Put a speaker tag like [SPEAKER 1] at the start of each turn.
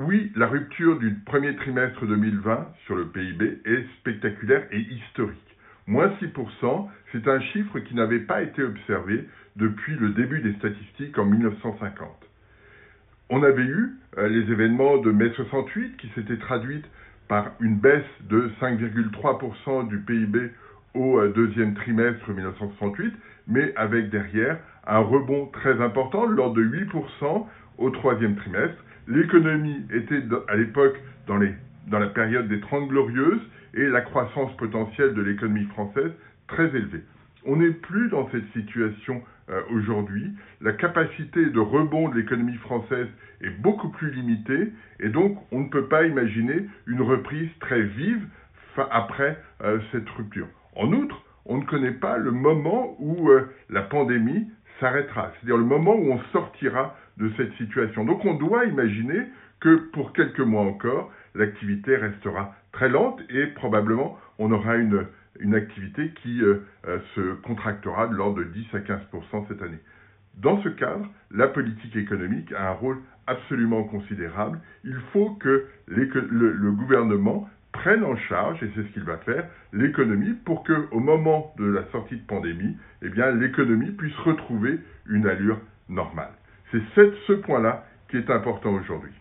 [SPEAKER 1] Oui, la rupture du premier trimestre 2020 sur le PIB est spectaculaire et historique. Moins 6%, c'est un chiffre qui n'avait pas été observé depuis le début des statistiques en 1950. On avait eu euh, les événements de mai 68 qui s'étaient traduits par une baisse de 5,3% du PIB au euh, deuxième trimestre 1968, mais avec derrière un rebond très important, l'ordre de 8% au troisième trimestre. L'économie était à l'époque dans, la période des Trente Glorieuses et la croissance potentielle de l'économie française très élevée. On n'est plus dans cette situation euh, aujourd'hui. La capacité de rebond de l'économie française est beaucoup plus limitée et donc on ne peut pas imaginer une reprise très vive après euh, cette rupture. En outre, on ne connaît pas le moment où euh, la pandémie s'arrêtera, c'est-à-dire le moment où on sortira de cette situation. Donc on doit imaginer que pour quelques mois encore, l'activité restera très lente et probablement on aura une, activité qui euh, euh, se contractera de l'ordre de 10 à 15% cette année. Dans ce cadre, la politique économique a un rôle absolument considérable. Il faut que le gouvernement prenne en charge, et c'est ce qu'il va faire, l'économie pour que, au moment de la sortie de pandémie, eh bien, l'économie puisse retrouver une allure normale. C'est ce point-là qui est important aujourd'hui.